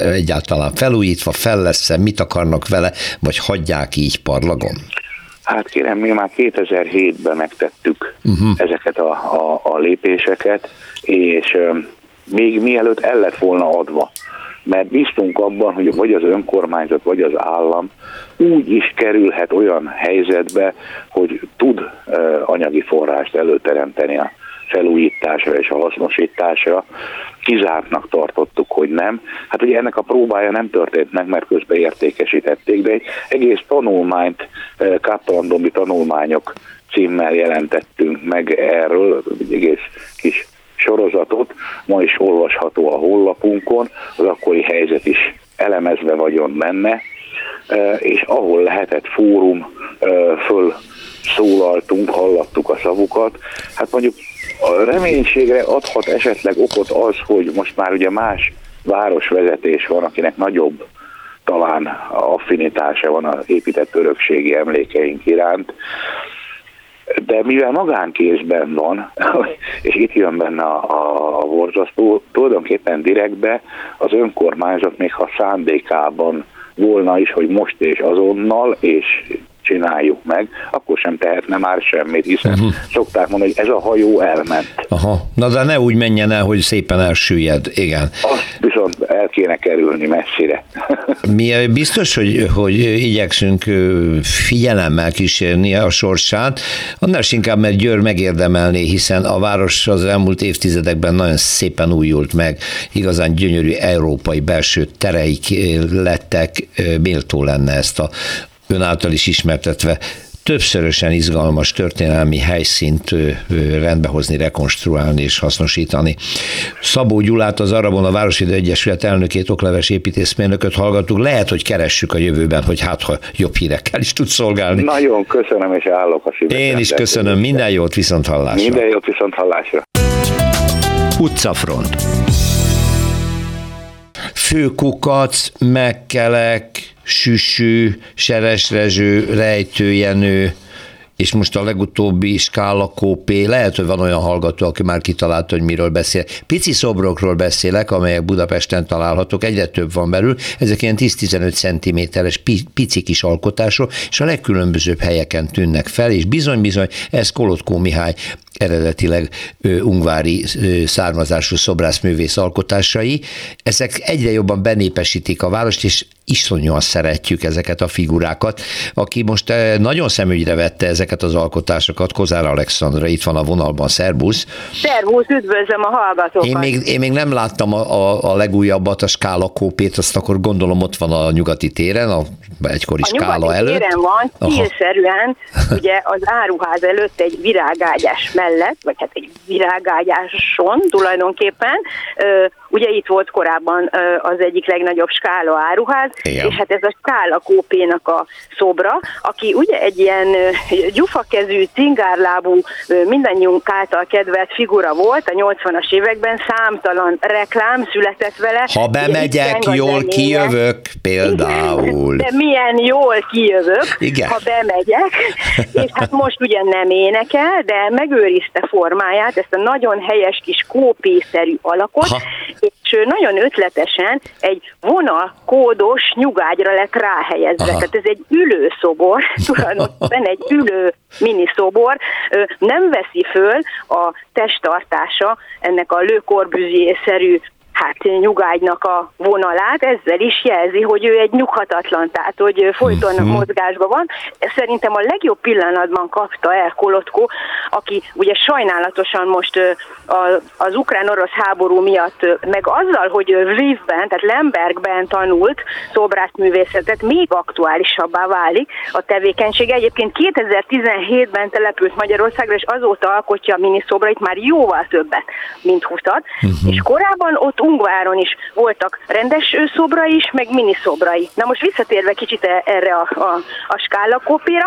egyáltalán felújítva, fel lesz mit akarnak vele, vagy hagyják így parlagon? Hát kérem, mi már 2007-ben megtettük uh-huh. ezeket a, a, a lépéseket, és még mielőtt el lett volna adva mert bíztunk abban, hogy vagy az önkormányzat, vagy az állam úgy is kerülhet olyan helyzetbe, hogy tud anyagi forrást előteremteni a felújításra és a hasznosításra. Kizártnak tartottuk, hogy nem. Hát ugye ennek a próbája nem történt meg, mert közben értékesítették, de egy egész tanulmányt, káptalandomi tanulmányok címmel jelentettünk meg erről, egy egész kis sorozatot, ma is olvasható a honlapunkon, az akkori helyzet is elemezve vagyon benne, és ahol lehetett fórum föl szólaltunk, hallattuk a szavukat. Hát mondjuk a reménységre adhat esetleg okot az, hogy most már ugye más városvezetés van, akinek nagyobb talán affinitása van az épített örökségi emlékeink iránt, de mivel magánkézben van, és itt jön benne a, a, a borzasztó, tulajdonképpen direktbe az önkormányzat még ha szándékában volna is, hogy most és azonnal, és csináljuk meg, akkor sem tehetne már semmit, hiszen uh-huh. szokták mondani, hogy ez a hajó elment. Aha, na de ne úgy menjen el, hogy szépen elsüllyed, igen. Azt viszont el kéne kerülni messzire. Mi biztos, hogy, hogy igyekszünk figyelemmel kísérni a sorsát, annál inkább, mert Győr megérdemelné, hiszen a város az elmúlt évtizedekben nagyon szépen újult meg, igazán gyönyörű európai belső tereik lettek, méltó lenne ezt a ön által is ismertetve többszörösen izgalmas történelmi helyszínt rendbehozni, rekonstruálni és hasznosítani. Szabó Gyulát, az Arabon a Városvédő Egyesület elnökét, okleves építészmérnököt hallgattuk. Lehet, hogy keressük a jövőben, hogy hát ha jobb hírekkel is tud szolgálni. Nagyon köszönöm, és állok a szívesen. Én is köszönöm. Minden jót viszont hallásra. Minden jót viszont hallásra. Utcafront. Főkukac, megkelek, süsű, seresrezső, rejtőjenő, és most a legutóbbi skála kópé, lehet, hogy van olyan hallgató, aki már kitalálta, hogy miről beszél. Pici szobrokról beszélek, amelyek Budapesten találhatók, egyre több van belül, ezek ilyen 10-15 cm-es pici kis alkotások, és a legkülönbözőbb helyeken tűnnek fel, és bizony-bizony, ez Kolotkó Mihály eredetileg ungvári származású szobrászművész alkotásai. Ezek egyre jobban benépesítik a várost, és iszonyúan szeretjük ezeket a figurákat. Aki most nagyon szemügyre vette ezeket az alkotásokat, Kozár Alexandra itt van a vonalban, szervusz. Szervusz, üdvözlöm a hallgatókat. Én még, én még nem láttam a, a, a legújabbat, a skála kópét, azt akkor gondolom ott van a nyugati téren, a egykori a skála előtt. A téren van, ugye az áruház előtt egy virágágyás mellett, vagy hát egy virágágyáson tulajdonképpen, ugye itt volt korábban az egyik legnagyobb skála áruház, Igen. és hát ez a skála kópénak a szobra, aki ugye egy ilyen gyufakezű, cingárlábú, mindannyiunk által kedvelt figura volt, a 80-as években számtalan reklám született vele. Ha bemegyek, jól kijövök például. De milyen jól kijövök, Igen. ha bemegyek, és hát most ugye nem énekel, de megőrizte formáját, ezt a nagyon helyes kis kópészerű alakot, ha. És nagyon ötletesen egy vonalkódos nyugágyra lett ráhelyezve. Aha. Tehát ez egy ülőszobor, tulajdonképpen egy ülő miniszobor, nem veszi föl a testtartása ennek a Le Corbusier-szerű hát nyugágynak a vonalát, ezzel is jelzi, hogy ő egy nyughatatlan, tehát hogy folyton uh-huh. mozgásban van. Szerintem a legjobb pillanatban kapta el Kolotko, aki ugye sajnálatosan most az ukrán-orosz háború miatt, meg azzal, hogy Lvivben, tehát Lembergben tanult szobrászművészetet, még aktuálisabbá válik a tevékenység. Egyébként 2017-ben települt Magyarországra, és azóta alkotja a miniszobrait már jóval többet, mint 20 uh-huh. és korábban ott Ungváron is voltak rendes szobra is, meg miniszobrai. Na most visszatérve kicsit e- erre a, a, a skálakópéra,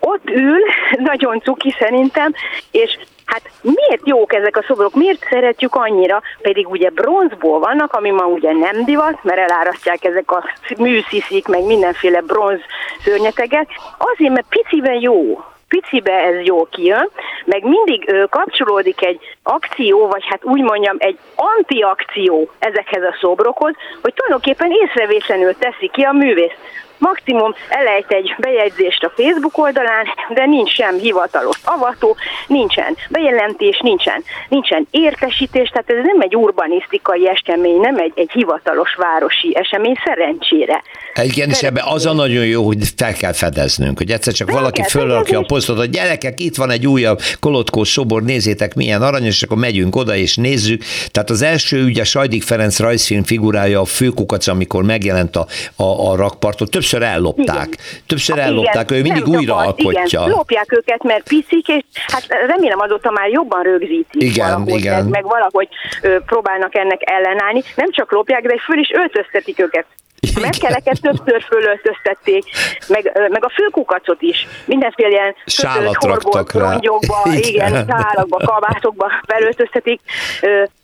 ott ül, nagyon cuki szerintem, és Hát miért jók ezek a szobrok, miért szeretjük annyira, pedig ugye bronzból vannak, ami ma ugye nem divat, mert elárasztják ezek a műsziszik, meg mindenféle bronz szörnyeteget, azért, mert piciben jó, picibe ez jó kijön, meg mindig ö, kapcsolódik egy akció, vagy hát úgy mondjam, egy antiakció ezekhez a szobrokhoz, hogy tulajdonképpen észrevétlenül teszi ki a művész maximum elejt egy bejegyzést a Facebook oldalán, de nincs sem hivatalos avató, nincsen bejelentés, nincsen, nincsen értesítés, tehát ez nem egy urbanisztikai esemény, nem egy, egy hivatalos városi esemény, szerencsére. Igen, és ebben az a nagyon jó, hogy fel kell fedeznünk, hogy egyszer csak fel valaki fölrakja a posztot, hogy gyerekek, itt van egy újabb kolotkós szobor, nézzétek milyen aranyos, akkor megyünk oda és nézzük. Tehát az első ugye Sajdik Ferenc rajzfilm figurája a főkukac, amikor megjelent a, a, a rakpartot, többször többször ellopták. Igen. Többször ellopták, igen, ő mindig újra az, alkotja. Igen, lopják őket, mert piszik, és hát remélem azóta már jobban rögzítik. Igen, valahogy, igen. Meg valahogy ö, próbálnak ennek ellenállni. Nem csak lopják, de föl is öltöztetik őket. A megkeleket többször fölöltöztették, meg, meg a főkukacot is. Mindenféle ilyen sálat raktak rá. igen, igen szálakba, kabátokba felöltöztetik.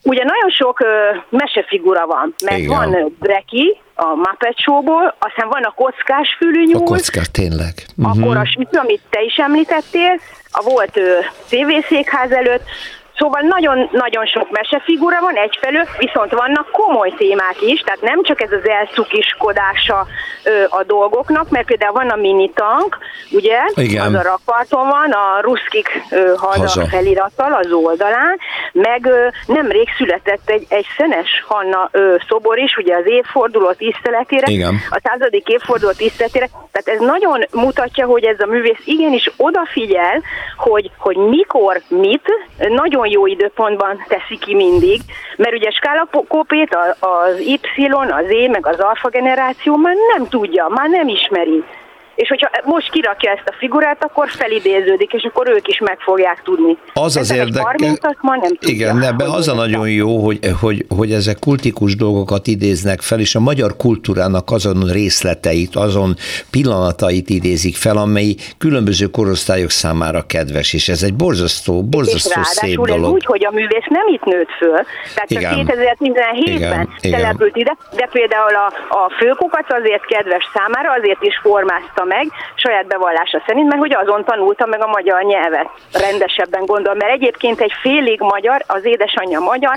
Ugye nagyon sok mesefigura van, mert igen. van Breki, a Muppet Show-ból, aztán van a kockás fülű nyúl. A kockás, tényleg. Uh-huh. Akkor a sütő, amit te is említettél, a volt TV-székház előtt, Szóval nagyon-nagyon sok mesefigura van egyfelől, viszont vannak komoly témák is, tehát nem csak ez az elszukiskodása ö, a dolgoknak, mert például van a mini tank, ugye, Igen. az a rakparton van, a ruszkik ö, haza, haza felirattal az oldalán, meg ö, nemrég született egy, egy Szenes Hanna ö, szobor is, ugye az évforduló tiszteletére, Igen. a századik évforduló tiszteletére, tehát ez nagyon mutatja, hogy ez a művész igenis odafigyel, hogy, hogy mikor mit, nagyon jó időpontban teszi ki mindig, mert ugye skálakópét az Y, az E, meg az alfa generáció már nem tudja, már nem ismeri és hogyha most kirakja ezt a figurát, akkor felidéződik, és akkor ők is meg fogják tudni. Az az érdekes. Igen, ebben az a nagyon jó, hogy, hogy, hogy ezek kultikus dolgokat idéznek fel, és a magyar kultúrának azon részleteit, azon pillanatait idézik fel, amely különböző korosztályok számára kedves, és ez egy borzasztó, borzasztó és szép dolog. Ez úgy, hogy a művész nem itt nőtt föl, tehát igen. 2017-ben települt ide, de például a, a főkukac azért kedves számára, azért is formázta meg, saját bevallása szerint, mert hogy azon tanulta meg a magyar nyelvet. Rendesebben gondol, mert egyébként egy félig magyar, az édesanyja magyar,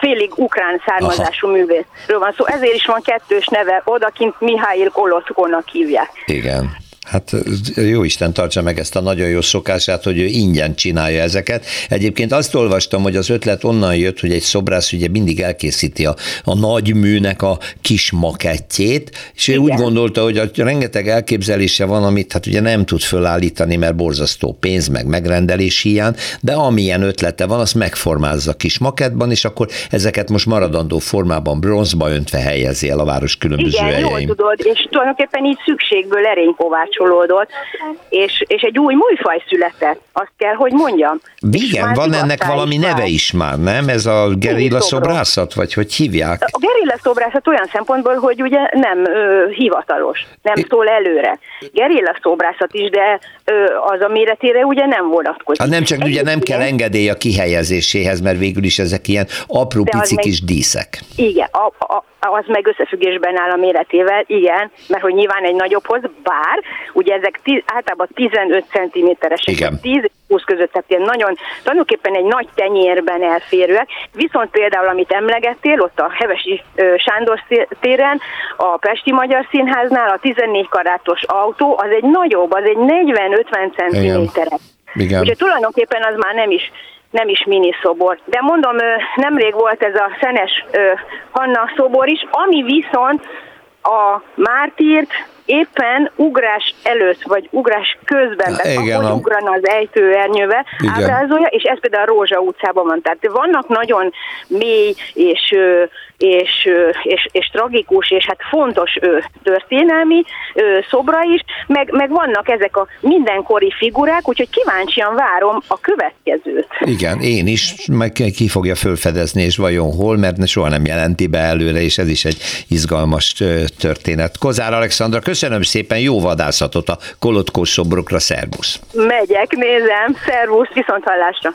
félig ukrán származású Aha. művészről van szó. Ezért is van kettős neve, odakint Mihály Kolotkónak hívják. Igen. Hát jó Isten tartsa meg ezt a nagyon jó szokását, hogy ő ingyen csinálja ezeket. Egyébként azt olvastam, hogy az ötlet onnan jött, hogy egy szobrász ugye mindig elkészíti a, a nagy műnek a kis makettjét, és ő Igen. úgy gondolta, hogy a rengeteg elképzelése van, amit hát ugye nem tud fölállítani, mert borzasztó pénz, meg megrendelés hiány, de amilyen ötlete van, azt megformázza kis makettban, és akkor ezeket most maradandó formában bronzba öntve helyezi el a város különböző Igen, helyein. jól tudod, és tulajdonképpen így szükségből erénykovácsolódott, és, és egy új műfaj született, azt kell, hogy mondjam. Igen, van ennek valami is neve is már, nem? Ez a gerilla szobrászat, vagy hogy hívják? A gerilla szobrászat olyan szempontból, hogy ugye nem ö, hivatalos, nem é. szól előre. Gerilla szobrászat is, de ö, az a méretére ugye nem vonatkozik. Hát nem csak ugye nem kell engedély a kihelyezéséhez, mert végül is ezek ilyen apró pici kis díszek. Igen, a, a, az meg összefüggésben áll a méretével, igen, mert hogy nyilván egy nagyobbhoz, bár ugye ezek tiz, általában 15 cm-esek, igen. 10 20 között, tehát ilyen nagyon, tulajdonképpen egy nagy tenyérben elférőek, viszont például, amit emlegettél, ott a Hevesi Sándor téren, a Pesti Magyar Színháznál a 14 karátos autó, az egy nagyobb, az egy 40-50 cm-es. Igen. Úgyhogy tulajdonképpen az már nem is nem is miniszobor. De mondom, nemrég volt ez a szenes Hanna szobor is, ami viszont a mártírt éppen ugrás előtt, vagy ugrás közben, tehát Igen, ahogy a... ugran az ejtőernyővel, ábrázolja, és ez például a Rózsa utcában van. Tehát vannak nagyon mély és, és, és, és tragikus, és hát fontos történelmi szobra is, meg, meg vannak ezek a mindenkori figurák, úgyhogy kíváncsian várom a következőt. Igen, én is, meg ki fogja fölfedezni, és vajon hol, mert soha nem jelenti be előre, és ez is egy izgalmas történet. Kozár Alexandra, köszönöm Köszönöm szépen, jó vadászatot a kolotkós szobrokra, szervusz! Megyek, nézem, szervusz, viszont hallásra!